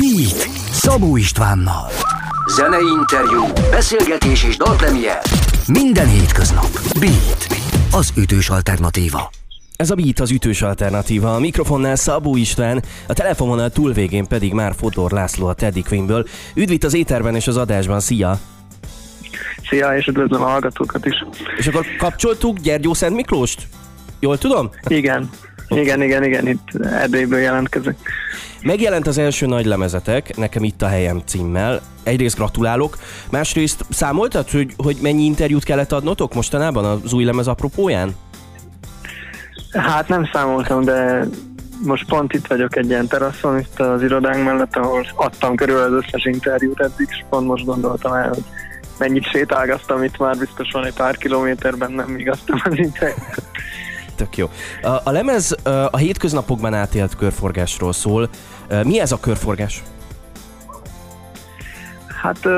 Beat Szabó Istvánnal. Zenei interjú, beszélgetés és dalpremier. Minden hétköznap. Beat. Az ütős alternatíva. Ez a Beat az ütős alternatíva. A mikrofonnál Szabó István, a telefononál túlvégén pedig már Fodor László a Teddy Queenből. Üdvít az éterben és az adásban, szia! Szia, és üdvözlöm a hallgatókat is. És akkor kapcsoltuk Gyergyó Szent Miklóst? Jól tudom? Igen, igen, igen, igen, itt Erdélyből jelentkezek. Megjelent az első nagy lemezetek, nekem itt a helyem címmel. Egyrészt gratulálok, másrészt számoltad, hogy, hogy mennyi interjút kellett adnotok mostanában az új lemez apropóján? Hát nem számoltam, de most pont itt vagyok egy ilyen teraszon, itt az irodánk mellett, ahol adtam körül az összes interjút eddig, és pont most gondoltam el, hogy mennyit sétálgaztam itt már, biztos van egy pár kilométerben, nem aztán az interjút. Tök jó. A, lemez a hétköznapokban átélt körforgásról szól. Mi ez a körforgás? Hát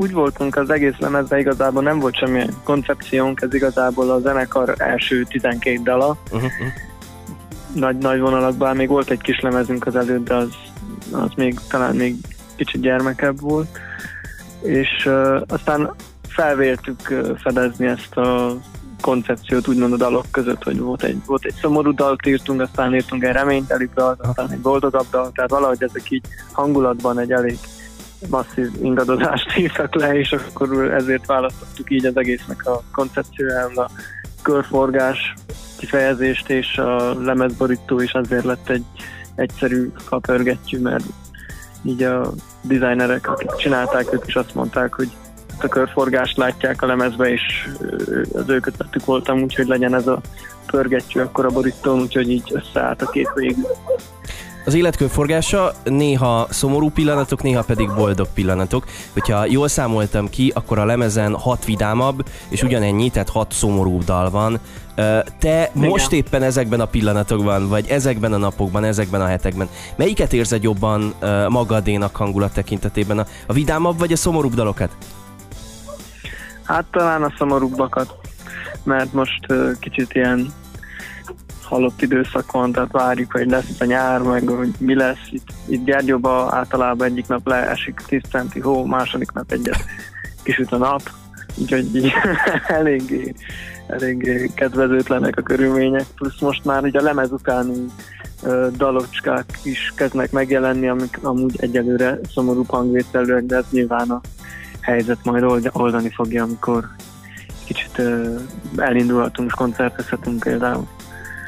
úgy voltunk az egész lemezben, igazából nem volt semmi koncepciónk, ez igazából a zenekar első 12 dala. Uh-huh. Nagy, nagy vonalakban, még volt egy kis lemezünk az előtt, de az, az még talán még kicsit gyermekebb volt. És uh, aztán felvértük fedezni ezt a koncepciót úgymond a dalok között, hogy volt egy, volt egy szomorú dalt írtunk, aztán írtunk egy reményteli dalt, aztán egy boldogabb dalt, tehát valahogy ezek így hangulatban egy elég masszív ingadozást írtak le, és akkor ezért választottuk így az egésznek a koncepcióján a körforgás kifejezést, és a lemezborító is azért lett egy egyszerű kapörgetjű, mert így a designerek, akik csinálták, ők is azt mondták, hogy a körforgást látják a lemezbe, és az ő kötettük voltam, úgyhogy legyen ez a pörgetjű akkor a borítón, úgyhogy így összeállt a két végül. Az életkör forgása néha szomorú pillanatok, néha pedig boldog pillanatok. Hogyha jól számoltam ki, akkor a lemezen hat vidámabb, és ugyanennyi, tehát hat szomorú dal van. Te Igen. most éppen ezekben a pillanatokban, vagy ezekben a napokban, ezekben a hetekben, melyiket érzed jobban magadénak hangulat tekintetében? A vidámabb vagy a szomorúbb dalokat? Hát talán a szomorúbbakat, mert most uh, kicsit ilyen halott időszak van, tehát várjuk, hogy lesz a nyár, meg hogy mi lesz. Itt, itt Gyergyóban általában egyik nap leesik 10 centi hó, második nap egyet kisüt a nap, úgyhogy így eléggé, eléggé kedvezőtlenek a körülmények, plusz most már ugye a lemez utáni dalocskák is kezdnek megjelenni, amik amúgy egyelőre szomorú hangvételűek, de ez nyilván a helyzet majd oldani fogja, amikor kicsit elindulhatunk és koncertezhetünk például.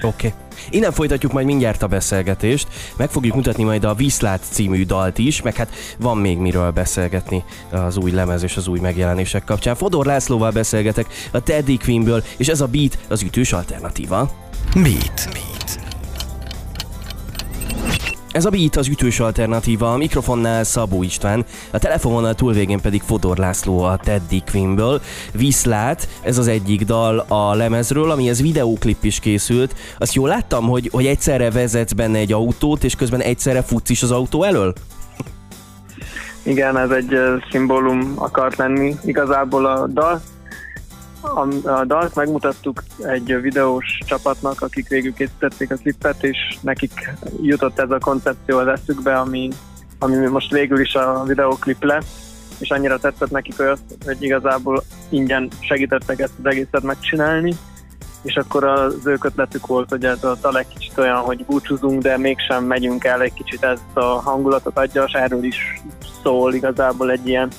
Oké. Okay. Innen folytatjuk majd mindjárt a beszélgetést, meg fogjuk mutatni majd a Viszlát című dalt is, meg hát van még miről beszélgetni az új lemez és az új megjelenések kapcsán. Fodor Lászlóval beszélgetek a Teddy Queenből, és ez a beat az ütős alternatíva. Beat. beat. Ez a Beat az ütős alternatíva, a mikrofonnál Szabó István, a telefonon túlvégén pedig Fodor László a Teddy Queenből. Viszlát, ez az egyik dal a lemezről, ami ez videóklip is készült. Azt jól láttam, hogy, hogy egyszerre vezetsz benne egy autót, és közben egyszerre futsz is az autó elől? Igen, ez egy szimbólum akart lenni. Igazából a dal a, a dalt megmutattuk egy videós csapatnak, akik végül készítették a klippet, és nekik jutott ez a koncepció az eszükbe, ami, ami most végül is a videóklip lesz, és annyira tetszett nekik, hogy, hogy igazából ingyen segítettek ezt az egészet megcsinálni, és akkor az ő ötletük volt, hogy ez a dal egy kicsit olyan, hogy búcsúzunk, de mégsem megyünk el, egy kicsit ezt a hangulatot adja, és erről is szól igazából egy ilyen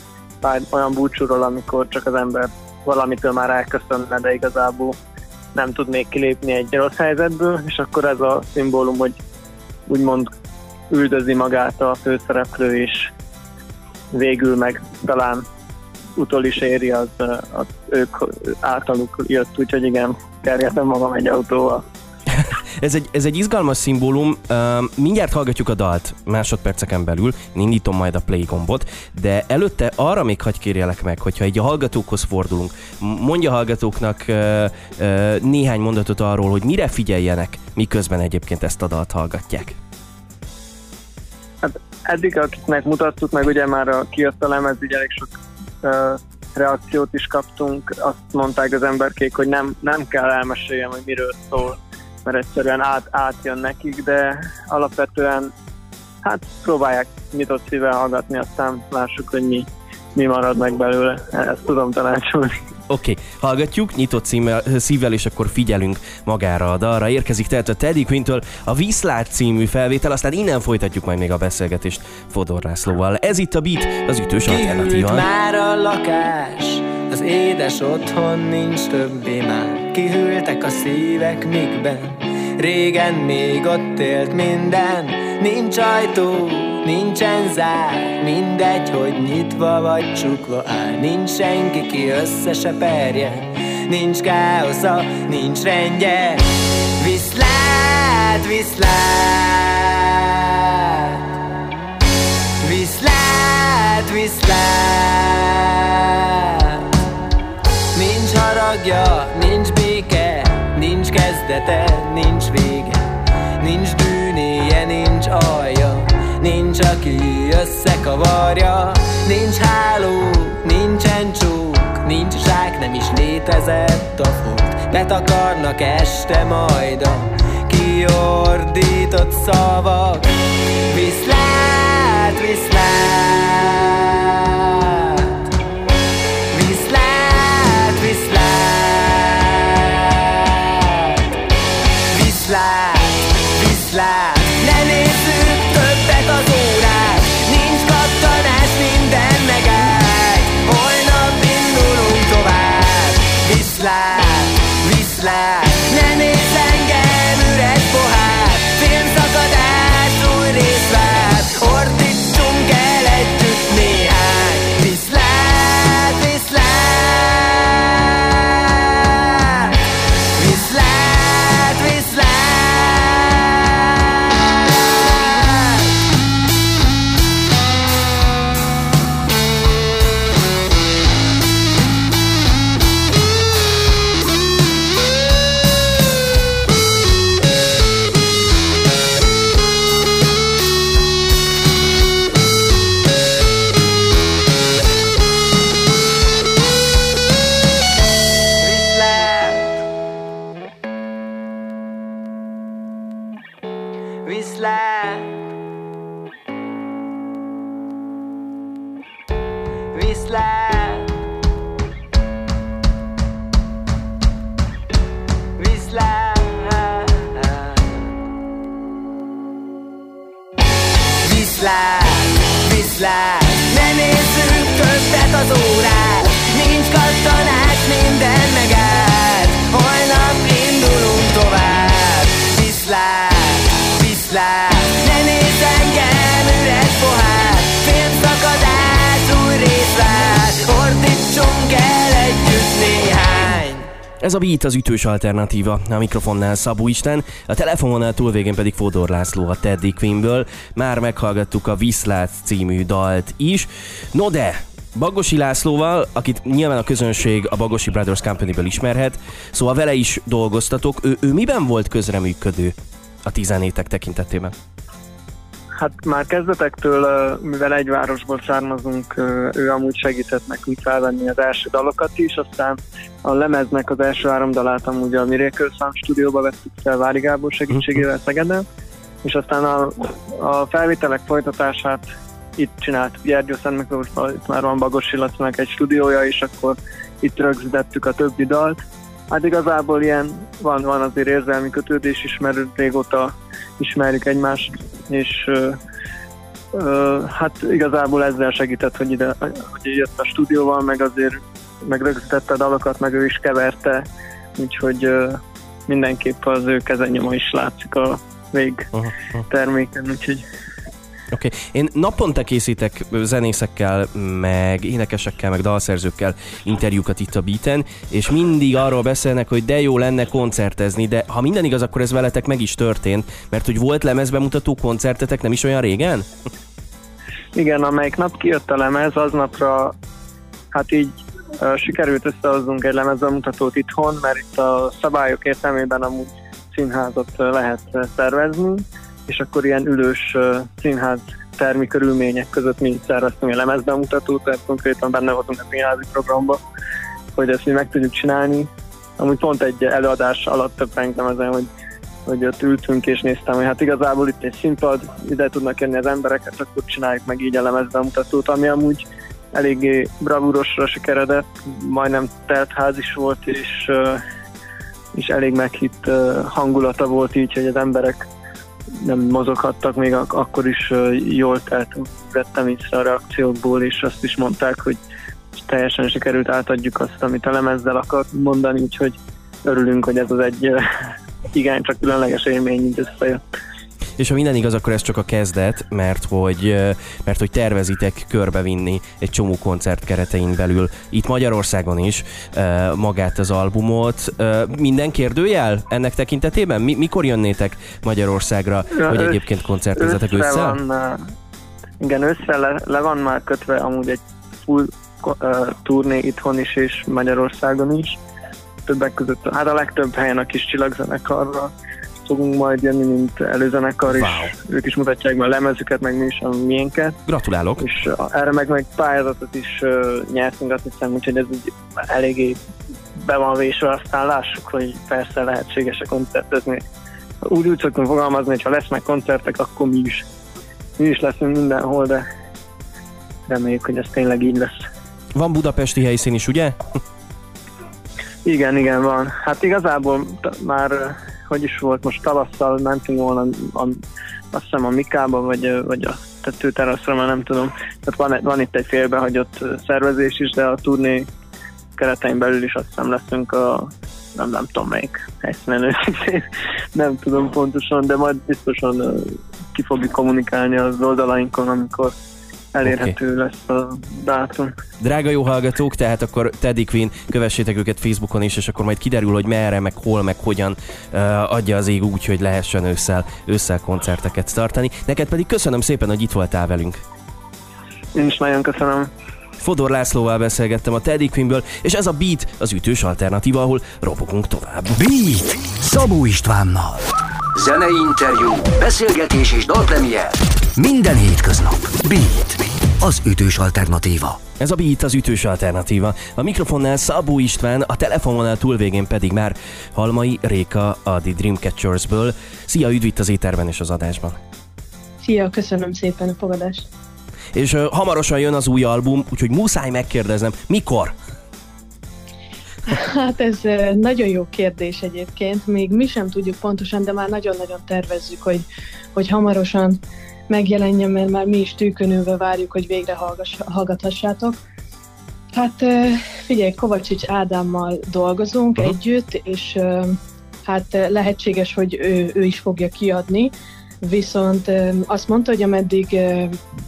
olyan búcsúról, amikor csak az ember valamitől már elköszönne, de igazából nem tud még kilépni egy rossz helyzetből, és akkor ez a szimbólum, hogy úgymond üldözi magát a főszereplő, és végül meg talán utol is éri, az, az ők általuk jött, úgyhogy igen, kergetem magam egy autóval. Ez, egy, ez egy izgalmas szimbólum, mindjárt hallgatjuk a dalt másodperceken belül, indítom majd a play gombot, de előtte arra még hagy kérjelek meg, hogyha egy a hallgatókhoz fordulunk, mondja a hallgatóknak néhány mondatot arról, hogy mire figyeljenek, miközben egyébként ezt a dalt hallgatják. Hát eddig, akiknek mutattuk meg, ugye már a kijött a lemez, elég sok uh, reakciót is kaptunk, azt mondták az emberkék, hogy nem, nem kell elmeséljem, hogy miről szól mert egyszerűen át, átjön nekik, de alapvetően hát próbálják nyitott szívvel hallgatni, aztán lássuk, hogy mi, mi marad meg belőle. Ezt tudom tanácsolni. Oké, okay. hallgatjuk nyitott címmel, szívvel, és akkor figyelünk magára a dalra. Érkezik tehát a Teddy Quintől a Viszlát című felvétel, aztán innen folytatjuk majd még a beszélgetést Fodor Lászlóval. Ez itt a Beat, az ütős alternatíva. már a lakás, az édes otthon nincs többé már. Kihűltek a szívek mikben, régen még ott élt minden. Nincs ajtó, nincsen zár Mindegy, hogy nyitva vagy csukva áll. Nincs senki, ki össze se perje. Nincs káosza, nincs rendje. Viszlát, viszlát. Viszlát, viszlát. Nincs haragja, nincs béke Nincs kezdete, nincs vége. Nincs dűnéje, nincs alja Nincs, aki összekavarja. Nincs háló, nincsen csók Nincs zsák, nem is létezett a folt Betakarnak este majd a kiordított szavak. Viszlát, viszlát Ez a Beat az ütős alternatíva, a mikrofonnál Szabó Isten, a telefononál túlvégén pedig Fodor László a Teddy Queenből. Már meghallgattuk a Viszlát című dalt is. No de, Bagosi Lászlóval, akit nyilván a közönség a Bagosi Brothers Company-ből ismerhet, szóval vele is dolgoztatok. Ő, ő miben volt közreműködő a tizenétek tekintetében? Hát már kezdetektől, mivel egy városból származunk, ő amúgy segített nekünk felvenni az első dalokat is, aztán a lemeznek az első három dalát amúgy a Miracle Sound stúdióba vettük fel Vári Gábor segítségével Szegeden, és aztán a, a felvételek folytatását itt csinált Gyergyó Szent Miklósban, itt már van Bagos Illacnak egy stúdiója, és akkor itt rögzítettük a többi dalt. Hát igazából ilyen van, van azért érzelmi kötődés is, mert régóta ismerjük egymást, és hát igazából ezzel segített, hogy ide hogy jött a stúdióval, meg azért meg rögzítette a dalokat, meg ő is keverte, úgyhogy mindenképp az ő kezenyoma is látszik a vég terméken, úgyhogy Oké, okay. én naponta készítek zenészekkel, meg énekesekkel, meg dalszerzőkkel interjúkat itt a Beaten, és mindig arról beszélnek, hogy de jó lenne koncertezni, de ha minden igaz, akkor ez veletek meg is történt, mert hogy volt lemezbemutató koncertetek nem is olyan régen? Igen, amelyik nap kijött a lemez, aznapra hát így uh, sikerült összehozzunk egy lemezbemutatót itthon, mert itt a szabályok értelmében amúgy színházat lehet szervezni, és akkor ilyen ülős színház termi körülmények között mi szerveztünk egy lemezbemutatót, tehát konkrétan benne voltunk a színházi programba, hogy ezt mi meg tudjuk csinálni. Amúgy pont egy előadás alatt töprengtem ezen, hogy hogy ott ültünk és néztem, hogy hát igazából itt egy színpad, ide tudnak jönni az emberek, hát akkor csináljuk meg így a lemezbemutatót, ami amúgy eléggé bravúrosra sikeredett, majdnem telt ház is volt, és, és elég meghitt hangulata volt így, hogy az emberek nem mozoghattak, még ak- akkor is jól telt, vettem észre a reakciókból, és azt is mondták, hogy teljesen sikerült átadjuk azt, amit a lemezzel akart mondani, úgyhogy örülünk, hogy ez az egy igen, csak különleges élmény így összejött. És ha minden igaz, akkor ez csak a kezdet, mert hogy, mert hogy tervezitek körbevinni egy csomó koncert keretein belül itt Magyarországon is magát az albumot. Minden kérdőjel ennek tekintetében? Mi, mikor jönnétek Magyarországra, ja, hogy egyébként koncertezetek ősszel? Van, igen, össze le, le van már kötve amúgy egy full uh, turné itthon is és Magyarországon is. Többek között, hát a legtöbb helyen a kis csillagzenekarra fogunk majd jönni, mint előzenekar, wow. és ők is mutatják meg a lemezüket, meg mi is a miénket. Gratulálok! És erre meg, meg pályázatot is uh, nyertünk, azt hiszem, úgyhogy ez úgy eléggé be van vésve, aztán lássuk, hogy persze lehetséges a koncertezni. Úgy úgy szoktunk fogalmazni, hogy ha lesznek koncertek, akkor mi is. Mi is leszünk mindenhol, de reméljük, hogy ez tényleg így lesz. Van budapesti helyszín is, ugye? igen, igen, van. Hát igazából már hogy is volt, most tavasszal mentünk volna, a, azt hiszem a Mikába, vagy, vagy a tetőteraszra, már nem tudom. Tehát van, van itt egy félbehagyott szervezés is, de a turné keretein belül is azt hiszem leszünk a nem, nem tudom melyik helyszínen nem tudom pontosan, de majd biztosan ki fogjuk kommunikálni az oldalainkon, amikor elérhető okay. lesz a dátum. Drága jó hallgatók, tehát akkor Teddy Queen, kövessétek őket Facebookon is, és akkor majd kiderül, hogy merre, meg hol, meg hogyan uh, adja az ég úgy, hogy lehessen ősszel, ősszel koncerteket tartani. Neked pedig köszönöm szépen, hogy itt voltál velünk. Én is nagyon köszönöm. Fodor Lászlóval beszélgettem a Teddy Queenből, és ez a Beat az ütős alternatíva, ahol ropogunk tovább. Beat Szabó Istvánnal. Zenei interjú, beszélgetés és dalpremier. Minden hétköznap. Beat. Az ütős alternatíva. Ez a Beat az ütős alternatíva. A mikrofonnál Szabó István, a telefononál túlvégén pedig már Halmai Réka a The Dreamcatchersből. Szia, üdv itt az éterben és az adásban. Szia, köszönöm szépen a fogadást. És uh, hamarosan jön az új album, úgyhogy muszáj megkérdezem, mikor? Hát ez nagyon jó kérdés egyébként, még mi sem tudjuk pontosan, de már nagyon-nagyon tervezzük, hogy, hogy hamarosan megjelenjen, mert már mi is tűkönülve várjuk, hogy végre hallgathassátok. Hát figyelj, Kovacsics Ádámmal dolgozunk uh-huh. együtt, és hát lehetséges, hogy ő, ő is fogja kiadni, viszont azt mondta, hogy ameddig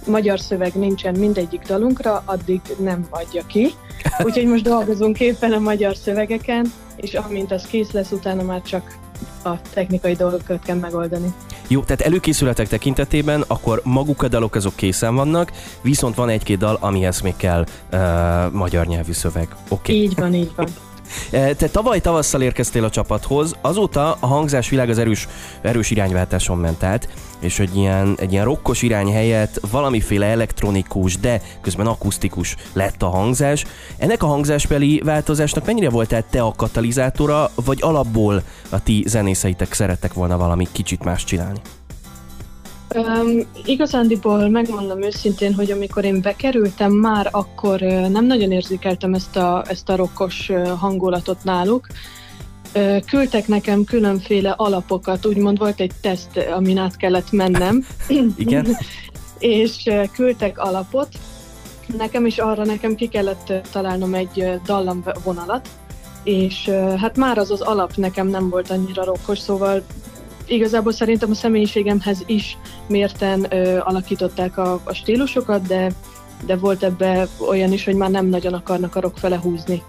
magyar szöveg nincsen mindegyik dalunkra, addig nem adja ki. Úgyhogy most dolgozunk éppen a magyar szövegeken, és amint az kész lesz, utána már csak a technikai dolgokat kell megoldani. Jó, tehát előkészületek tekintetében akkor maguk a dalok azok készen vannak, viszont van egy-két dal, amihez még kell uh, magyar nyelvű szöveg. Okay. Így van, így van. E, te tavaly tavasszal érkeztél a csapathoz, azóta a hangzás világ az erős, erős irányváltáson ment át, és egy ilyen, egy ilyen rokkos irány helyett valamiféle elektronikus, de közben akusztikus lett a hangzás. Ennek a hangzásbeli változásnak mennyire volt te a katalizátora, vagy alapból a ti zenészeitek szerettek volna valami kicsit más csinálni? Um, igazándiból megmondom őszintén, hogy amikor én bekerültem, már akkor nem nagyon érzékeltem ezt a, ezt a rokkos hangulatot náluk. Küldtek nekem különféle alapokat, úgymond volt egy teszt, amin át kellett mennem. Igen? és küldtek alapot. Nekem is arra nekem ki kellett találnom egy dallamvonalat, és hát már az az alap nekem nem volt annyira rokkos, szóval igazából szerintem a személyiségemhez is mérten ö, alakították a, a stílusokat, de, de volt ebbe olyan is, hogy már nem nagyon akarnak a rock fele húzni.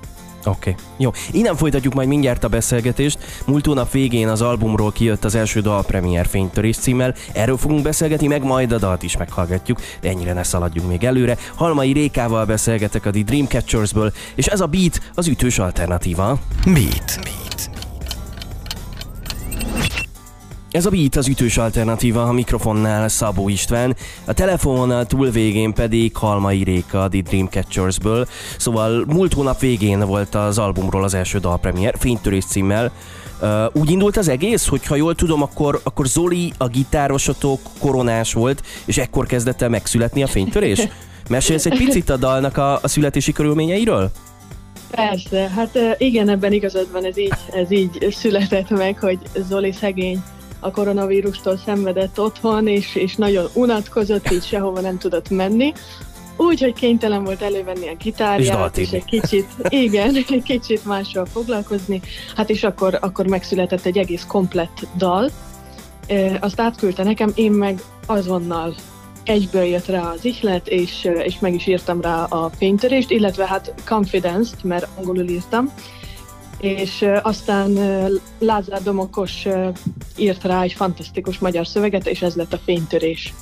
Oké, okay. jó. Innen folytatjuk majd mindjárt a beszélgetést. Múlt hónap végén az albumról kijött az első dal Premier Fénytörés címmel. Erről fogunk beszélgetni, meg majd a dalt is meghallgatjuk, de ennyire ne szaladjunk még előre. Halmai Rékával beszélgetek a The Dreamcatchersből, és ez a Beat az ütős alternatíva. Beat. Beat. Ez a Beat az ütős alternatíva a mikrofonnál Szabó István, a telefonnal túl végén pedig Halmai Réka a The Dreamcatchersből. Szóval múlt hónap végén volt az albumról az első dalpremier, Fénytörés címmel, úgy indult az egész, hogy ha jól tudom, akkor, akkor Zoli a gitárosotok koronás volt, és ekkor kezdett el megszületni a fénytörés? Mesélsz egy picit a dalnak a, a születési körülményeiről? Persze, hát igen, ebben igazad van, ez így, ez így született meg, hogy Zoli szegény a koronavírustól szenvedett otthon, és, és nagyon unatkozott, így sehova nem tudott menni. Úgy, hogy kénytelen volt elővenni a gitárját, és, és egy kicsit, igen, egy kicsit mással foglalkozni. Hát és akkor, akkor megszületett egy egész komplett dal. E, azt átküldte nekem, én meg azonnal egyből jött rá az ihlet, és, és meg is írtam rá a fénytörést, illetve hát Confidence-t, mert angolul írtam, és aztán Lázár Domokos írt rá egy fantasztikus magyar szöveget, és ez lett a fénytörés.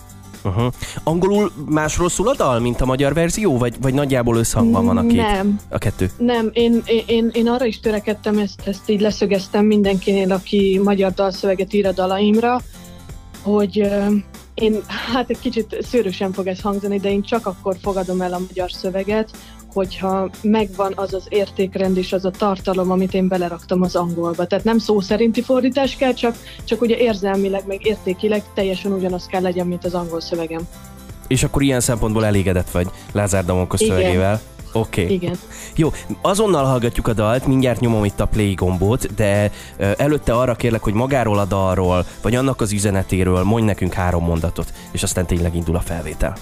Uh-huh. Angolul másról szól a dal, mint a magyar verzió, vagy, vagy nagyjából összhangban van a két? Nem. A kettő? Nem, én, én, én arra is törekedtem, ezt, ezt így leszögeztem mindenkinél, aki magyar dalszöveget ír a dalaimra, hogy én, hát egy kicsit szőrösen fog ez hangzani, de én csak akkor fogadom el a magyar szöveget, hogyha megvan az az értékrend és az a tartalom, amit én beleraktam az angolba. Tehát nem szó szerinti fordítás kell, csak, csak ugye érzelmileg, meg értékileg teljesen ugyanaz kell legyen, mint az angol szövegem. És akkor ilyen szempontból elégedett vagy Lázár Damonkos szövegével? Oké. Okay. Igen. Jó, azonnal hallgatjuk a dalt, mindjárt nyomom itt a play gombot, de előtte arra kérlek, hogy magáról a dalról, vagy annak az üzenetéről mondj nekünk három mondatot, és aztán tényleg indul a felvétel.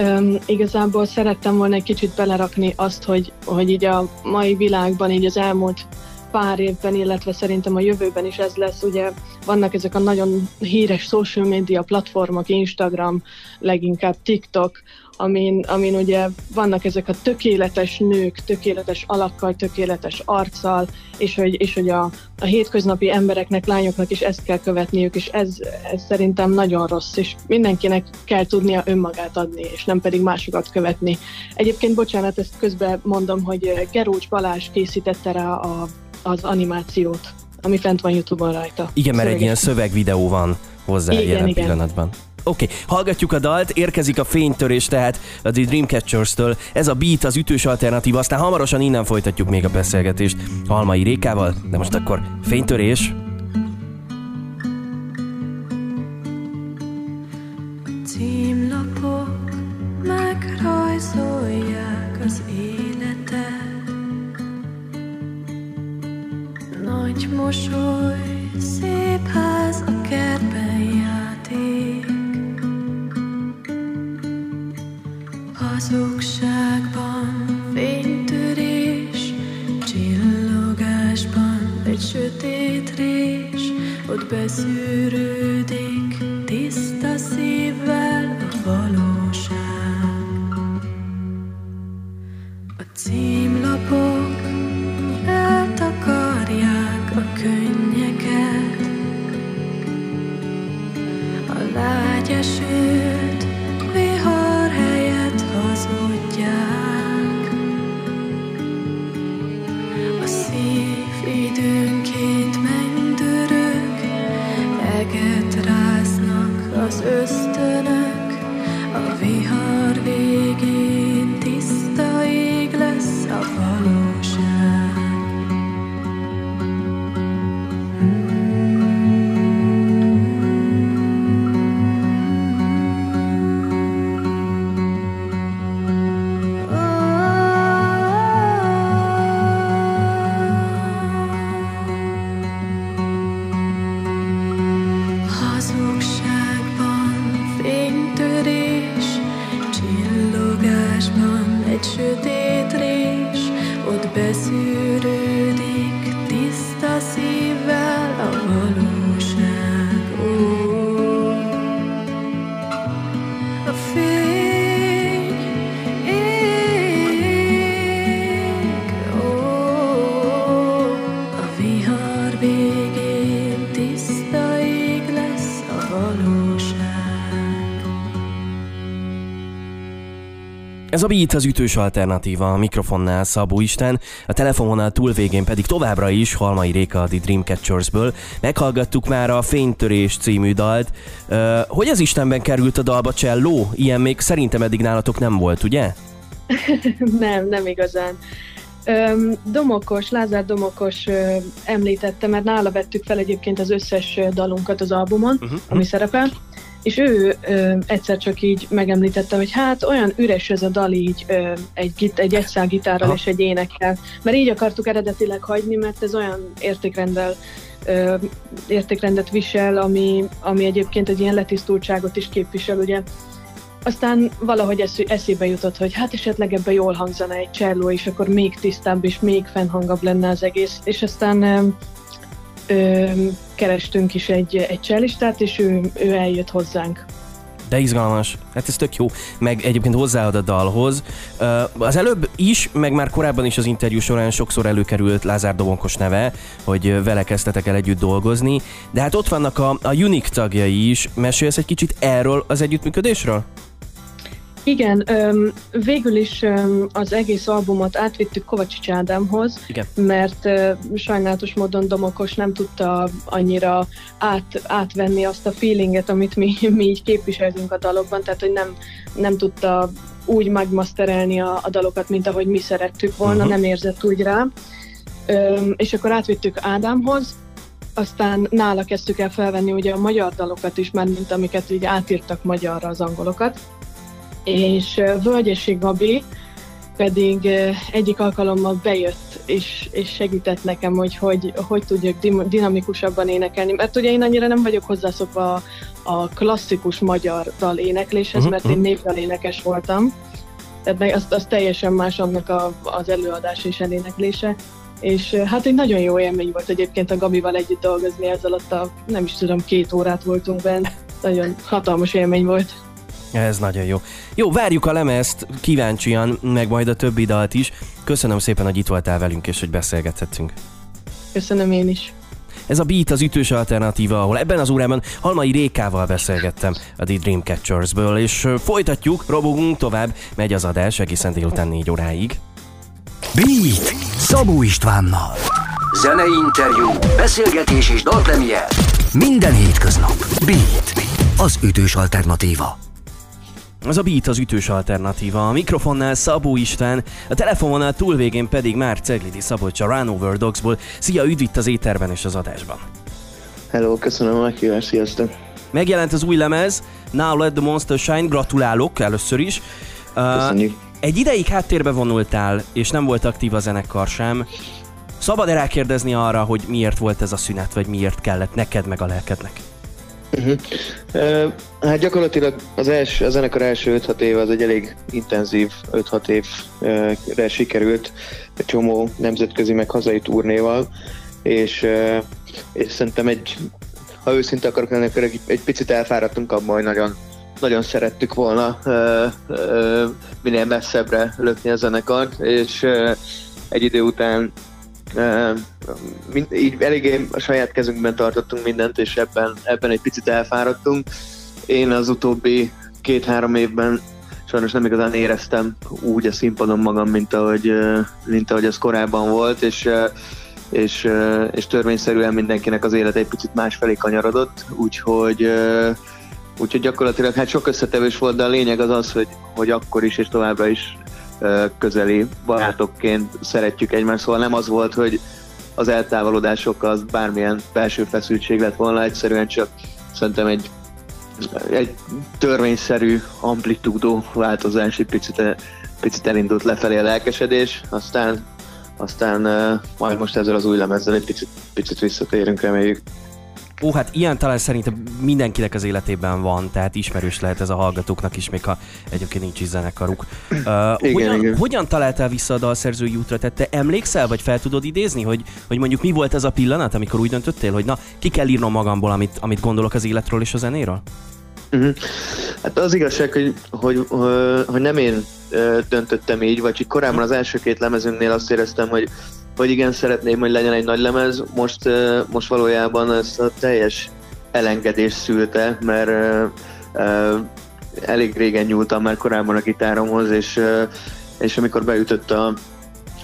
Üm, igazából szerettem volna egy kicsit belerakni azt, hogy, hogy így a mai világban, így az elmúlt pár évben, illetve szerintem a jövőben is ez lesz. Ugye vannak ezek a nagyon híres social media platformok, Instagram, leginkább TikTok, amin, amin ugye vannak ezek a tökéletes nők, tökéletes alakkal, tökéletes arccal, és hogy, és hogy a, a hétköznapi embereknek, lányoknak is ezt kell követniük, és ez, ez szerintem nagyon rossz, és mindenkinek kell tudnia önmagát adni, és nem pedig másokat követni. Egyébként, bocsánat, ezt közben mondom, hogy Gerulcs Balázs készítette rá a, az animációt, ami fent van Youtube-on rajta. Igen, mert egy ilyen szövegvideó van hozzá igen, jelen igen. pillanatban. Oké, okay, hallgatjuk a dalt, érkezik a fénytörés tehát a The Dreamcatchers-től. Ez a beat az ütős alternatív, aztán hamarosan innen folytatjuk még a beszélgetést Halmai Rékával, de most akkor fénytörés. Mosoly, szép ház a kertben játék Hazugságban fénytörés, csillogásban egy sötét rés, ott beszűrődik tiszta szívvel a valóság. A címlapok Ez a Beat az ütős alternatíva, a mikrofonnál Szabó Isten, a telefononál túlvégén pedig továbbra is Halmai Réka a The Dreamcatchersből. Meghallgattuk már a Fénytörés című dalt. Uh, hogy az Istenben került a dalba cselló? Ilyen még szerintem eddig nálatok nem volt, ugye? nem, nem igazán. Domokos, Lázár Domokos említette, mert nála vettük fel egyébként az összes dalunkat az albumon, uh-huh. ami szerepel, és ő ö, egyszer csak így megemlítette, hogy hát olyan üres ez a dal így ö, egy, egy egyszál gitárral Aha. és egy énekkel, mert így akartuk eredetileg hagyni, mert ez olyan értékrendel ö, értékrendet visel, ami, ami egyébként egy ilyen letisztultságot is képvisel, ugye. Aztán valahogy esz, eszébe jutott, hogy hát esetleg ebben jól hangzana egy cselló, és akkor még tisztább és még fennhangabb lenne az egész. És aztán kerestünk is egy, egy csellistát, és ő, ő eljött hozzánk. De izgalmas. Hát ez tök jó. Meg egyébként hozzáad a dalhoz. Az előbb is, meg már korábban is az interjú során sokszor előkerült Lázár Dobonkos neve, hogy vele kezdtetek el együtt dolgozni. De hát ott vannak a, a Unique tagjai is. Mesélsz egy kicsit erről az együttműködésről? Igen, öm, végül is öm, az egész albumot átvittük Kovacsics Ádámhoz, Igen. mert ö, sajnálatos módon Domokos nem tudta annyira át, átvenni azt a feelinget, amit mi, mi így képviseltünk a dalokban, tehát hogy nem, nem tudta úgy megmasterelni a, a dalokat, mint ahogy mi szerettük volna, uh-huh. nem érzett úgy rá. Öm, és akkor átvittük Ádámhoz, aztán nála kezdtük el felvenni ugye a magyar dalokat is, mert mint amiket így átírtak magyarra az angolokat és Völgyesi Gabi pedig egyik alkalommal bejött, és, és segített nekem, hogy, hogy hogy tudjak dinamikusabban énekelni. Mert ugye én annyira nem vagyok hozzászokva a, a klasszikus magyar dal énekléshez, uh-huh. mert én népdal énekes voltam. Tehát az, az teljesen más annak a, az előadás és eléneklése. És hát egy nagyon jó élmény volt egyébként a Gabival együtt dolgozni, ez alatt a, nem is tudom, két órát voltunk benne. Nagyon hatalmas élmény volt. Ez nagyon jó. Jó, várjuk a lemezt kíváncsian, meg majd a többi dalt is. Köszönöm szépen, hogy itt voltál velünk, és hogy beszélgethettünk. Köszönöm én is. Ez a Beat az ütős alternatíva, ahol ebben az órában Halmai Rékával beszélgettem a The Dreamcatchersből, és folytatjuk, robogunk tovább, megy az adás egészen délután 4 óráig. Beat Szabó Istvánnal. Zenei interjú, beszélgetés és dalpremier. Minden hétköznap. Beat, az ütős alternatíva. Az a Beat az ütős alternatíva. A mikrofonnál Szabó István, a telefononál túlvégén pedig már Ceglidi Szabolcs a Run Over Dogsból. Szia, üdv itt az éterben és az adásban. Hello, köszönöm a meghívást, sziasztok! Megjelent az új lemez, Now Let the Monster Shine, gratulálok először is. Köszönjük. Uh, egy ideig háttérbe vonultál, és nem volt aktív a zenekar sem. Szabad-e rákérdezni arra, hogy miért volt ez a szünet, vagy miért kellett neked meg a lelkednek? Uh-huh. Uh, hát gyakorlatilag az, első, a zenekar első 5-6 éve az egy elég intenzív 5-6 évre sikerült, egy csomó nemzetközi meg hazai turnéval, és, uh, és szerintem egy, ha őszinte akarok lenni, akkor egy, egy picit elfáradtunk abban, hogy nagyon, nagyon szerettük volna uh, minél messzebbre lökni a zenekart, és egy idő után mind, így eléggé a saját kezünkben tartottunk mindent, és ebben, ebben egy picit elfáradtunk. Én az utóbbi két-három évben sajnos nem igazán éreztem úgy a színpadon magam, mint ahogy, mint ahogy az korábban volt, és, és, és törvényszerűen mindenkinek az élet egy picit másfelé kanyarodott, úgyhogy Úgyhogy gyakorlatilag hát sok összetevős volt, de a lényeg az az, hogy, hogy akkor is és továbbra is közeli barátokként szeretjük egymást, szóval nem az volt, hogy az eltávolodások az bármilyen belső feszültség lett volna, egyszerűen csak szerintem egy, egy törvényszerű amplitúdó változás, egy picit, picit elindult lefelé a lelkesedés, aztán aztán majd most ezzel az új lemezzel egy picit, picit visszatérünk, reméljük. Ó, hát ilyen talán szerintem mindenkinek az életében van, tehát ismerős lehet ez a hallgatóknak is, még ha egyébként nincs is zenekaruk. Uh, igen, hogyan, igen. hogyan találtál vissza a dalszerzői útra? Tehát te emlékszel, vagy fel tudod idézni, hogy, hogy mondjuk mi volt ez a pillanat, amikor úgy döntöttél, hogy na, ki kell írnom magamból, amit, amit gondolok az életről és a zenéről? Uh-huh. Hát az igazság, hogy, hogy, hogy nem én döntöttem így, vagy korábban az első két lemezünknél azt éreztem, hogy hogy igen, szeretném, hogy legyen egy nagy lemez. Most, most valójában ezt a teljes elengedés szülte, mert elég régen nyúltam már korábban a gitáromhoz, és, és amikor beütött a,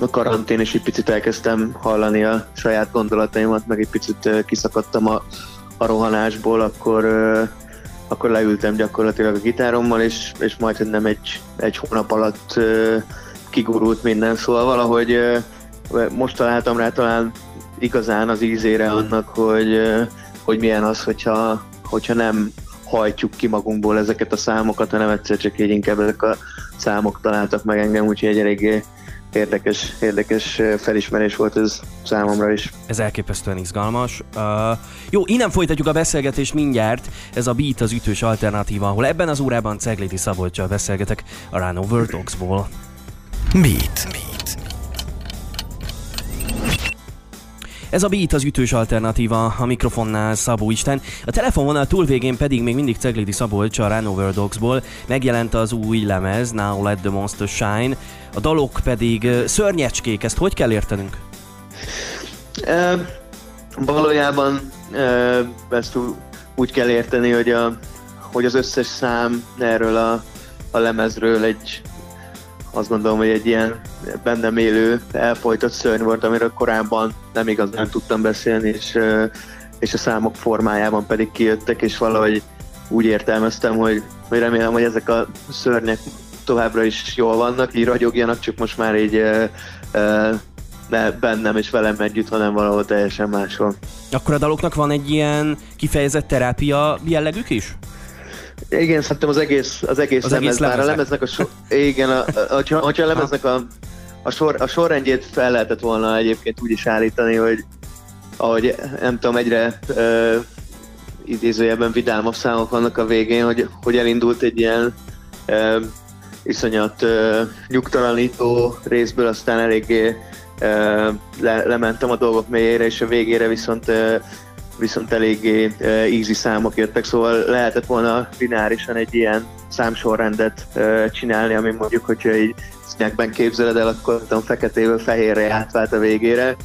a karantén, és egy picit elkezdtem hallani a saját gondolataimat, meg egy picit kiszakadtam a, a rohanásból, akkor, akkor leültem gyakorlatilag a gitárommal, és, és majd nem egy, egy hónap alatt kigurult minden, szóval valahogy most találtam rá talán igazán az ízére annak, hogy, hogy milyen az, hogyha, hogyha nem hajtjuk ki magunkból ezeket a számokat, hanem egyszer csak így inkább ezek a számok találtak meg engem, úgyhogy egy eléggé érdekes, érdekes felismerés volt ez számomra is. Ez elképesztően izgalmas. Uh, jó, innen folytatjuk a beszélgetést mindjárt. Ez a Beat az ütős alternatíva, ahol ebben az órában Ceglédi Szabolcsal beszélgetek a Run Over Dogs-ból. Beat. Beat. Ez a Beat az ütős alternatíva, a mikrofonnál Szabó Isten, a telefonvonal túlvégén pedig még mindig Ceglédi Szabolcs a Run Dogs-ból. Megjelent az új lemez, Now Let the Monster Shine, a dalok pedig szörnyecskék, ezt hogy kell értenünk? E, valójában e, ezt úgy kell érteni, hogy, a, hogy az összes szám erről a, a lemezről egy azt gondolom, hogy egy ilyen bennem élő, elfolytott szörny volt, amiről korábban nem igazán tudtam beszélni, és, és a számok formájában pedig kijöttek, és valahogy úgy értelmeztem, hogy, hogy remélem, hogy ezek a szörnyek továbbra is jól vannak, így ragyogjanak, csak most már így ne bennem és velem együtt, hanem valahol teljesen máshol. Akkor a daloknak van egy ilyen kifejezett terápia jellegük is? Igen, szerintem az egész, az egész az lemez, egész lemez, a lemeznek a sor, igen, a, a, a, a, a lemeznek a, a, sor, a sorrendjét fel lehetett volna egyébként úgy is állítani, hogy ahogy nem tudom, egyre uh, idézőjelben vidámabb számok vannak a végén, hogy, hogy elindult egy ilyen uh, iszonyat uh, nyugtalanító részből, aztán eléggé uh, le, lementem a dolgok mélyére, és a végére viszont uh, viszont eléggé uh, easy számok jöttek, szóval lehetett volna lineárisan egy ilyen számsorrendet uh, csinálni, ami mondjuk, hogyha így snackben képzeled el, akkor tudom, feketéből fehérre átvált a végére,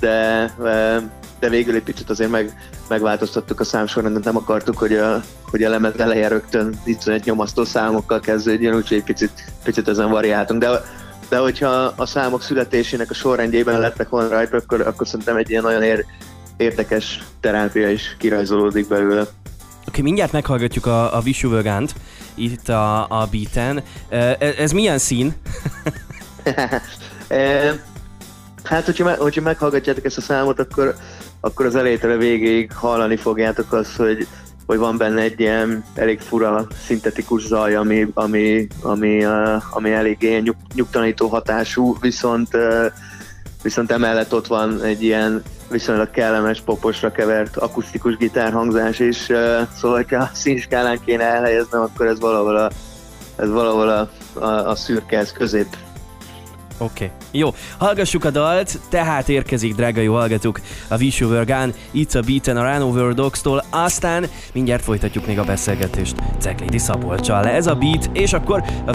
de, uh, de végül egy picit azért meg, megváltoztattuk a számsorrendet, nem akartuk, hogy a, hogy a lemez eleje rögtön egy nyomasztó számokkal kezdődjön, úgyhogy egy picit, picit ezen variáltunk, de de hogyha a számok születésének a sorrendjében lettek volna rajta, akkor, akkor szerintem egy ilyen nagyon ér, érdekes terápia is kirajzolódik belőle. Oké, okay, mindjárt meghallgatjuk a, a Visuvögánt itt a, a beaten. Ez, ez milyen szín? hát, hogyha, hogyha meghallgatjátok ezt a számot, akkor, akkor az elejétől a végéig hallani fogjátok azt, hogy, hogy van benne egy ilyen elég fura szintetikus zaj, ami, ami, ami, uh, ami elég nyug, nyugtalanító hatású, viszont, uh, viszont emellett ott van egy ilyen viszonylag kellemes, poposra kevert akusztikus gitárhangzás is, szóval ha a színskálán kéne elhelyeznem, akkor ez valahol a, ez valahol a, a, a szürke, ez közép. Oké, okay. jó. Hallgassuk a dalt, tehát érkezik, drága jó hallgatók, a Were Gone, It's a Beaten a Run Over Dogs-tól, aztán mindjárt folytatjuk még a beszélgetést Ceglédi Szabolcsal. Ez a beat, és akkor a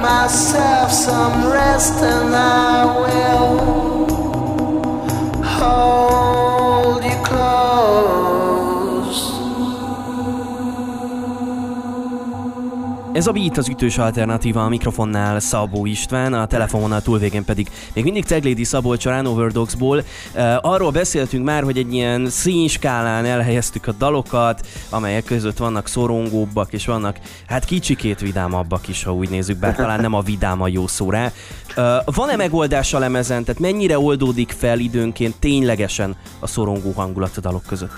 myself some rest and I will. hold. Ez a Beat az ütős alternatíva a mikrofonnál Szabó István, a telefononál túlvégén pedig még mindig Ceglédi Szabolcs a Run Dogsból. Uh, arról beszéltünk már, hogy egy ilyen színskálán elhelyeztük a dalokat, amelyek között vannak szorongóbbak, és vannak hát kicsikét vidámabbak is, ha úgy nézzük, bár talán nem a vidám a jó szó rá. Uh, van-e megoldás a lemezen, tehát mennyire oldódik fel időnként ténylegesen a szorongó hangulat a dalok között?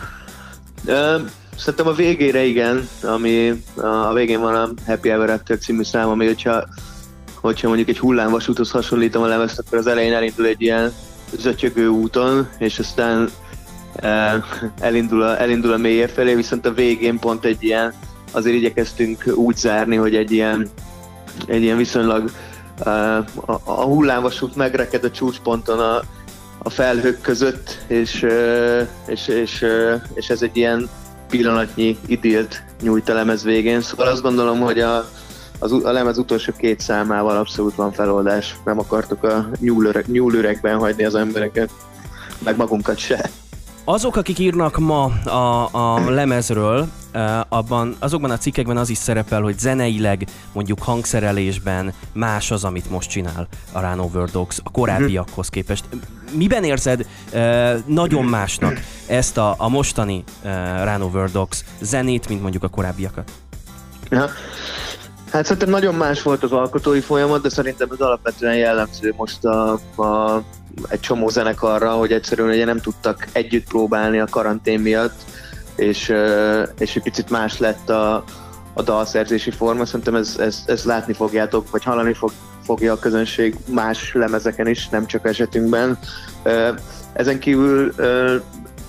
Um Szerintem a végére igen, ami a végén van a Happy Ever After című szám, ami hogyha, hogyha mondjuk egy hullámvasúthoz hasonlítom a lemezt, akkor az elején elindul egy ilyen zötyögő úton, és aztán e, elindul a, elindul a mélyé felé, viszont a végén pont egy ilyen, azért igyekeztünk úgy zárni, hogy egy ilyen, egy ilyen viszonylag e, a, a hullámvasút megreked a csúcsponton a, a felhők között, és, e, és, és, és ez egy ilyen pillanatnyi idilt nyújt a lemez végén, szóval azt gondolom, hogy a, az, a lemez utolsó két számával abszolút van feloldás. Nem akartok a nyúlüreg, nyúlüregben hagyni az embereket, meg magunkat se. Azok, akik írnak ma a, a lemezről, abban, azokban a cikkekben az is szerepel, hogy zeneileg, mondjuk hangszerelésben más az, amit most csinál a Over Dogs a korábbiakhoz képest. Miben érzed nagyon másnak ezt a, a mostani Run Over Dogs zenét, mint mondjuk a korábbiakat? Ja. Hát szerintem nagyon más volt az alkotói folyamat, de szerintem ez alapvetően jellemző most a, a, egy csomó zenekarra, hogy egyszerűen ugye nem tudtak együtt próbálni a karantén miatt, és, és egy picit más lett a, a dalszerzési forma. Szerintem ez, ez, ez látni fogjátok, vagy hallani fog, fogja a közönség más lemezeken is, nem csak esetünkben. Ezen kívül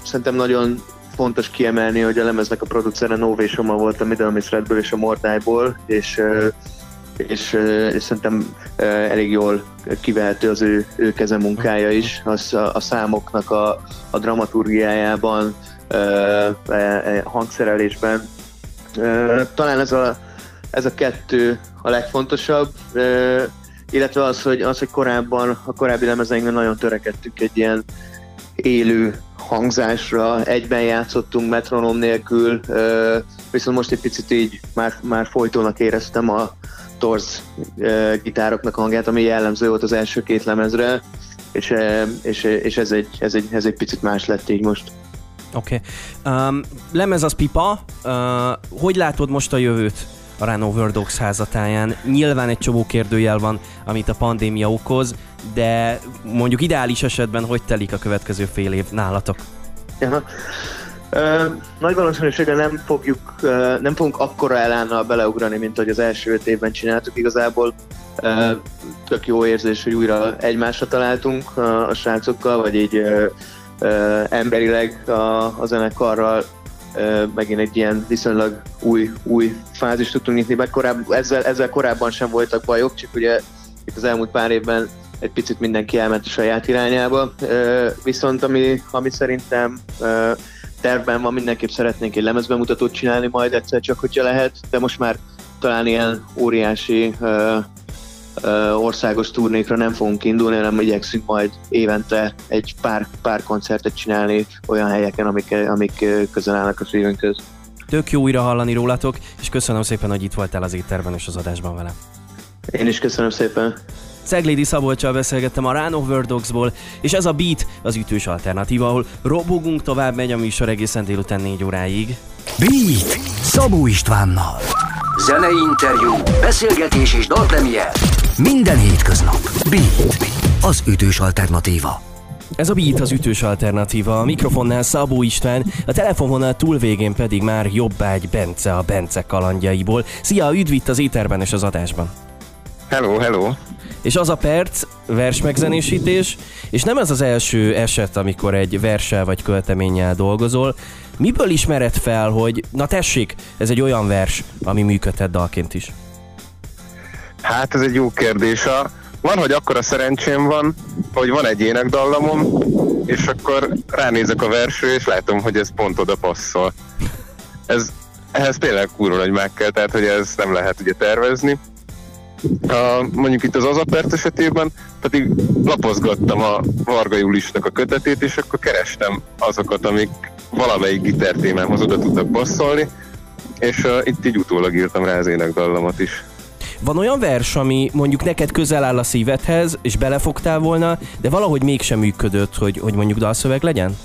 szerintem nagyon fontos kiemelni, hogy a lemeznek a producere Nové Soma volt a Middle Miss Redből és a Mordájból, és, és, és szerintem elég jól kivehető az ő, ő keze munkája is, az a, a számoknak a, a dramaturgiájában, hangszerelésben. Talán ez a, ez a kettő a legfontosabb, illetve az, hogy, az, hogy korábban, a korábbi lemezeinkben nagyon törekedtünk egy ilyen élő hangzásra, egyben játszottunk metronom nélkül, viszont most egy picit így már, már folytónak éreztem a torz gitároknak hangját, ami jellemző volt az első két lemezre, és, és, és ez, egy, ez, egy, ez egy picit más lett így most. Oké. Okay. Um, lemez az pipa. Uh, hogy látod most a jövőt a Run Over Dogs házatáján? Nyilván egy csomó kérdőjel van, amit a pandémia okoz, de mondjuk ideális esetben hogy telik a következő fél év nálatok? Ja. Uh, nagy valószínűséggel nem fogjuk, uh, nem fogunk akkora elánnal beleugrani, mint ahogy az első öt évben csináltuk igazából. Uh, tök jó érzés, hogy újra egymásra találtunk uh, a srácokkal, vagy így uh, uh, emberileg a, a zenekarral megint egy ilyen viszonylag új, új fázist tudtunk nyitni, mert korább, ezzel, ezzel korábban sem voltak bajok, csak ugye itt az elmúlt pár évben egy picit mindenki elment a saját irányába, viszont ami, ami szerintem tervben van, mindenképp szeretnénk egy lemezbemutatót csinálni majd egyszer csak, hogyha lehet, de most már talán ilyen óriási országos turnékra nem fogunk indulni, hanem igyekszünk majd évente egy pár, pár koncertet csinálni olyan helyeken, amik, amik közel állnak a szívünkhöz. Tök jó újra hallani rólatok, és köszönöm szépen, hogy itt voltál az étterben és az adásban velem. Én is köszönöm szépen. Ceglédi Szabolcsal beszélgettem a Run Over Dogsból, és ez a Beat az ütős alternatíva, ahol robogunk tovább, megy a műsor egészen délután 4 óráig. Beat Szabó Istvánnal. Zenei interjú, beszélgetés és dalpremier. Minden hétköznap. Beat, az ütős alternatíva. Ez a Beat az ütős alternatíva, a mikrofonnál Szabó István, a telefononál túlvégén pedig már jobbágy Bence a Bence kalandjaiból. Szia, üdv itt az éterben és az adásban! Hello, hello. És az a perc, vers megzenésítés, és nem ez az első eset, amikor egy versel vagy költeménnyel dolgozol. Miből ismered fel, hogy na tessék, ez egy olyan vers, ami működhet dalként is? Hát ez egy jó kérdés. A, van, hogy akkor a szerencsém van, hogy van egy énekdallamom, és akkor ránézek a verső, és látom, hogy ez pont oda passzol. Ez, ehhez tényleg kurva hogy meg kell, tehát hogy ez nem lehet ugye tervezni. A, mondjuk itt az Azapert esetében pedig lapozgattam a Varga Julisnak a kötetét, és akkor kerestem azokat, amik valamelyik gitártémámhoz oda tudtak passzolni, és uh, itt így utólag írtam rá az énekdallamat is. Van olyan vers, ami mondjuk neked közel áll a szívedhez, és belefogtál volna, de valahogy mégsem működött, hogy, hogy mondjuk dalszöveg legyen?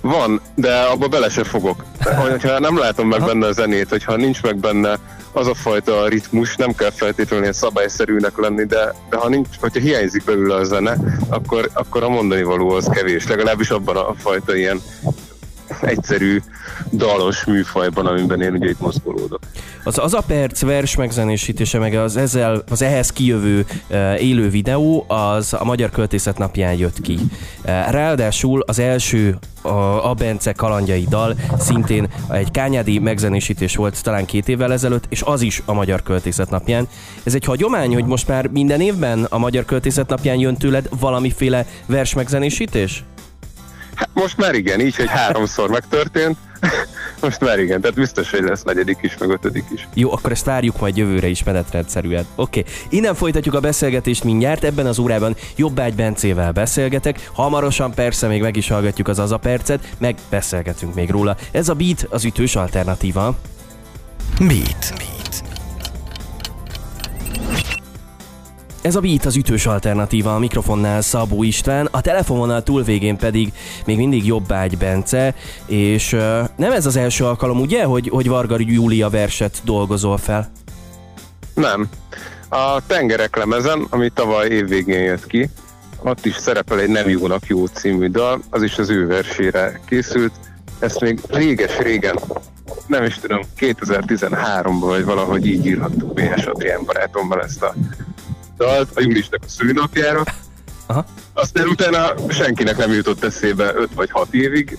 Van, de abba bele se fogok. Hogyha nem látom meg benne a zenét, hogyha nincs meg benne az a fajta ritmus, nem kell feltétlenül szabályszerűnek lenni, de, de ha nincs, hogyha hiányzik belőle a zene, akkor, akkor a mondani való az kevés, legalábbis abban a fajta ilyen egyszerű dalos műfajban, amiben én ugye itt mozgolódok. Az az a perc vers megzenésítése, meg az, ezzel, az ehhez kijövő uh, élő videó, az a Magyar Költészet napján jött ki. Uh, ráadásul az első a, a Bence kalandjai dal szintén egy kányádi megzenésítés volt talán két évvel ezelőtt, és az is a Magyar Költészet napján. Ez egy hagyomány, hogy most már minden évben a Magyar Költészet napján jön tőled valamiféle vers megzenésítés? Hát most már igen, így, hogy háromszor megtörtént. Most már igen, tehát biztos, hogy lesz negyedik is, meg ötödik is. Jó, akkor ezt várjuk majd jövőre is menetrendszerűen. Oké, okay. innen folytatjuk a beszélgetést mindjárt, ebben az órában Jobbágy Bencével beszélgetek, hamarosan persze még meg is hallgatjuk az az a percet, meg beszélgetünk még róla. Ez a Beat az ütős alternatíva. Beat. Beat. Ez a Beat az ütős alternatíva a mikrofonnál Szabó István, a telefononál túlvégén pedig még mindig Jobbágy Bence, és uh, nem ez az első alkalom, ugye, hogy, hogy Varga Júlia verset dolgozol fel? Nem. A Tengerek lemezen, ami tavaly évvégén jött ki, ott is szerepel egy Nem jónak jó című dal, az is az ő versére készült. Ezt még réges-régen, nem is tudom, 2013-ban, vagy valahogy így írhattuk B.S. Adrián barátommal ezt a dalt a Julisnak a szülőnapjára. Aha. Aztán utána senkinek nem jutott eszébe 5 vagy 6 évig.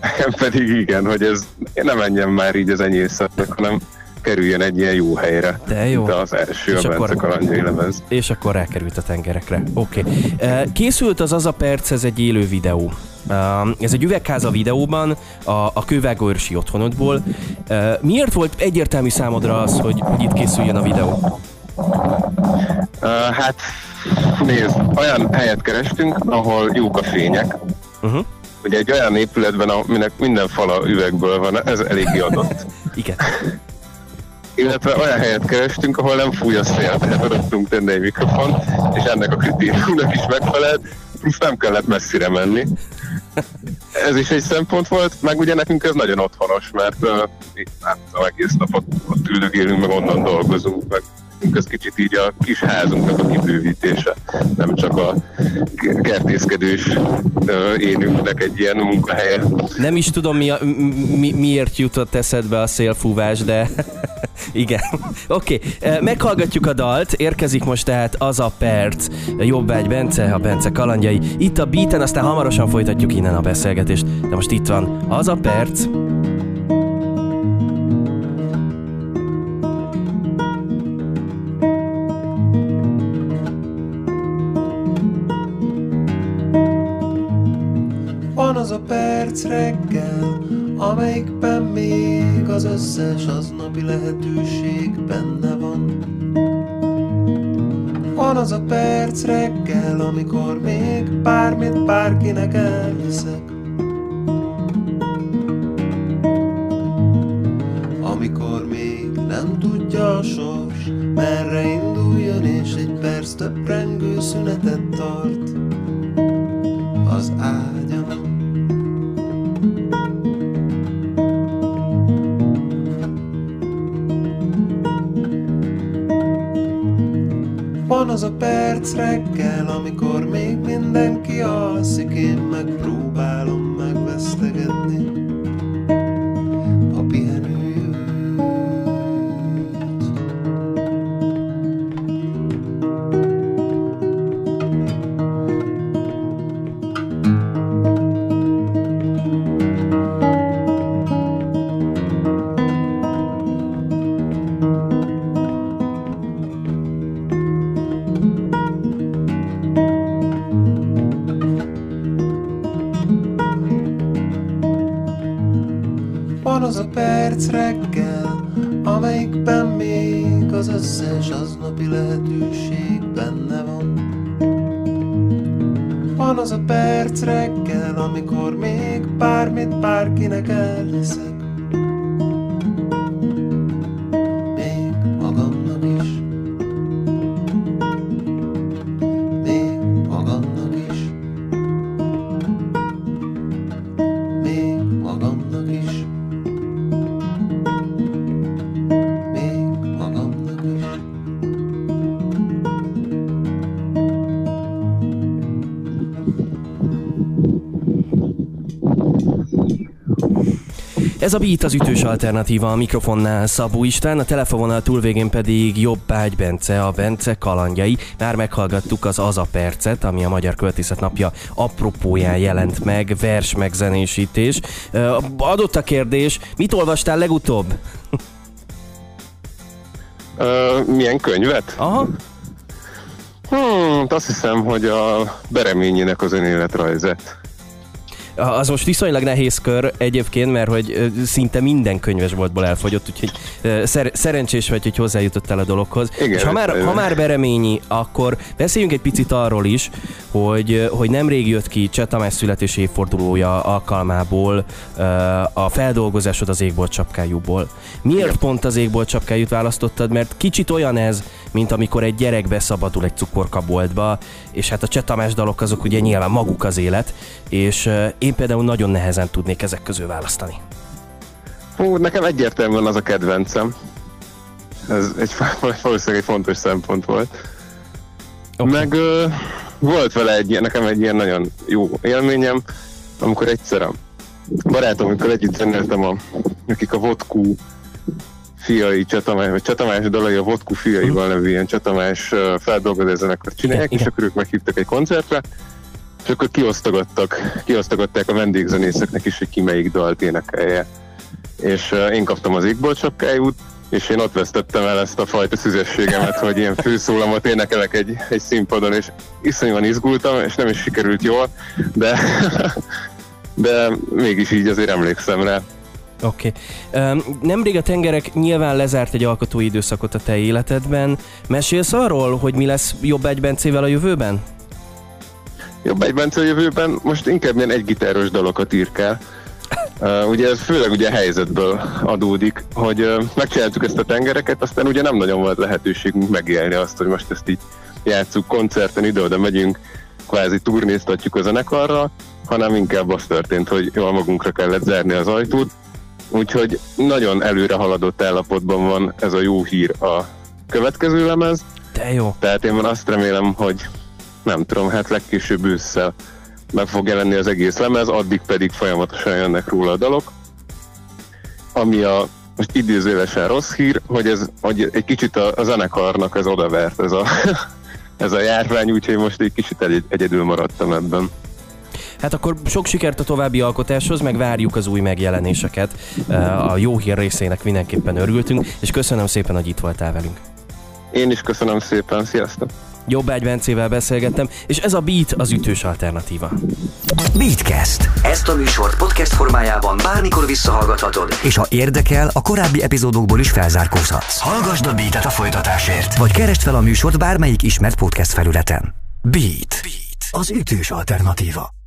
Nekem pedig igen, hogy ez nem menjen már így az enyészetnek, hanem kerüljön egy ilyen jó helyre. De jó. De az első és a Bence kalandjai lemez. És akkor rákerült a tengerekre. Oké. Okay. Eh, készült az az a perc, ez egy élő videó. Eh, ez egy üvegháza videóban a, a kővágóörsi otthonodból. Eh, miért volt egyértelmű számodra az, hogy, hogy itt készüljön a videó? Uh, hát nézd, olyan helyet kerestünk, ahol jók a fények. Uh-huh. Ugye egy olyan épületben, aminek minden fala üvegből van, ez eléggé adott. Igen. Illetve olyan helyet kerestünk, ahol nem fúj a szél, tehát adottunk tenni egy mikrofon, és ennek a kritériumnak is megfelelt, plusz nem kellett messzire menni. Ez is egy szempont volt, meg ugye nekünk ez nagyon otthonos, mert uh, nem tudom, egész nap ott, ott üldögélünk, meg onnan dolgozunk, meg ez kicsit így a kis házunknak a kibővítése, nem csak a kertészkedős énünknek egy ilyen munkahelye. Nem is tudom, mi, a, mi, miért jutott eszedbe a szélfúvás, de igen. Oké, okay. meghallgatjuk a dalt, érkezik most tehát az a perc. Jobbágy Bence, a Bence kalandjai. Itt a beaten, aztán hamarosan folytatjuk innen a beszélgetést. De most itt van az a perc. Perc reggel, amelyikben még az összes aznapi lehetőség benne van. Van az a perc reggel, amikor még bármit bárkinek elhiszek. Amikor még nem tudja a sors, merre induljon, és egy perc több szünetet tart Ez a Beat az ütős alternatíva a mikrofonnál Szabó István, a telefononal túlvégén pedig Jobbágy Bence, a Bence kalandjai. Már meghallgattuk az Az a percet, ami a Magyar Költészet napja apropóján jelent meg, vers megzenésítés. Adott a kérdés, mit olvastál legutóbb? Uh, milyen könyvet? Aha. Hmm, azt hiszem, hogy a Bereményének az önéletrajzet. Az most viszonylag nehéz kör egyébként, mert hogy szinte minden könyvesboltból elfogyott, úgyhogy szer- szerencsés vagy, hogy hozzájutottál a dologhoz. Igen, És ha már, ha már Bereményi, akkor beszéljünk egy picit arról is, hogy, hogy nemrég jött ki Cseh Tamás születés évfordulója alkalmából a feldolgozásod az égbolt csapkájúból. Miért Igen. pont az égbolt csapkájút választottad? Mert kicsit olyan ez, mint amikor egy gyerek beszabadul egy cukorkaboltba, és hát a Cseh Tamás dalok azok ugye nyilván maguk az élet, és én például nagyon nehezen tudnék ezek közül választani. Hú, nekem egyértelműen az a kedvencem. Ez egy, valószínűleg egy fontos szempont volt. Okay. Meg ö, volt vele egy, nekem egy ilyen nagyon jó élményem, amikor egyszer a barátomokkal együtt zenéltem, a, akik a Vodku fiai, Csatamás, vagy Csatamás dalai a Vodku fiaival nevű ilyen Csatamás feldolgozás zenekart csinálják, és akkor ők meghívtak egy koncertre, és akkor kiosztogattak, kiosztogatták a vendégzenészeknek is, hogy ki melyik dalt énekelje. És uh, én kaptam az égbolt sapkájút, és én ott vesztettem el ezt a fajta szüzességemet, hogy ilyen főszólamot énekelek egy, egy színpadon, és iszonyúan izgultam, és nem is sikerült jól, de, de mégis így azért emlékszem rá. Oké. Okay. Um, nemrég a tengerek nyilván lezárt egy alkotói időszakot a te életedben. Mesélsz arról, hogy mi lesz jobb egy Bencével a jövőben? Jobb egy Bence a jövőben most inkább ilyen egygitáros dalokat írkál. Uh, ugye ez főleg ugye a helyzetből adódik, hogy uh, megcsináltuk ezt a tengereket, aztán ugye nem nagyon volt lehetőségünk megélni azt, hogy most ezt így játsszuk koncerten, ide-oda megyünk, kvázi turnéztatjuk a zenekarra, hanem inkább az történt, hogy jól magunkra kellett zárni az ajtót, Úgyhogy nagyon előre haladott állapotban van ez a jó hír a következő lemez. De jó. Tehát én azt remélem, hogy nem tudom, hát legkésőbb ősszel meg fog jelenni az egész lemez, addig pedig folyamatosan jönnek róla a dalok. Ami a most idézőlesen rossz hír, hogy ez hogy egy kicsit a, a zenekarnak ez odavert, ez a, ez a járvány, úgyhogy most egy kicsit egy, egyedül maradtam ebben. Hát akkor sok sikert a további alkotáshoz, meg várjuk az új megjelenéseket. A jó hír részének mindenképpen örültünk, és köszönöm szépen, hogy itt voltál velünk. Én is köszönöm szépen, sziasztok! Jobbágy Bencével beszélgettem, és ez a Beat az ütős alternatíva. Beatcast. Ezt a műsort podcast formájában bármikor visszahallgathatod, és ha érdekel, a korábbi epizódokból is felzárkózhatsz. Hallgasd a Beat-et a folytatásért, vagy keresd fel a műsort bármelyik ismert podcast felületen. Beat. Beat. Az ütős alternatíva.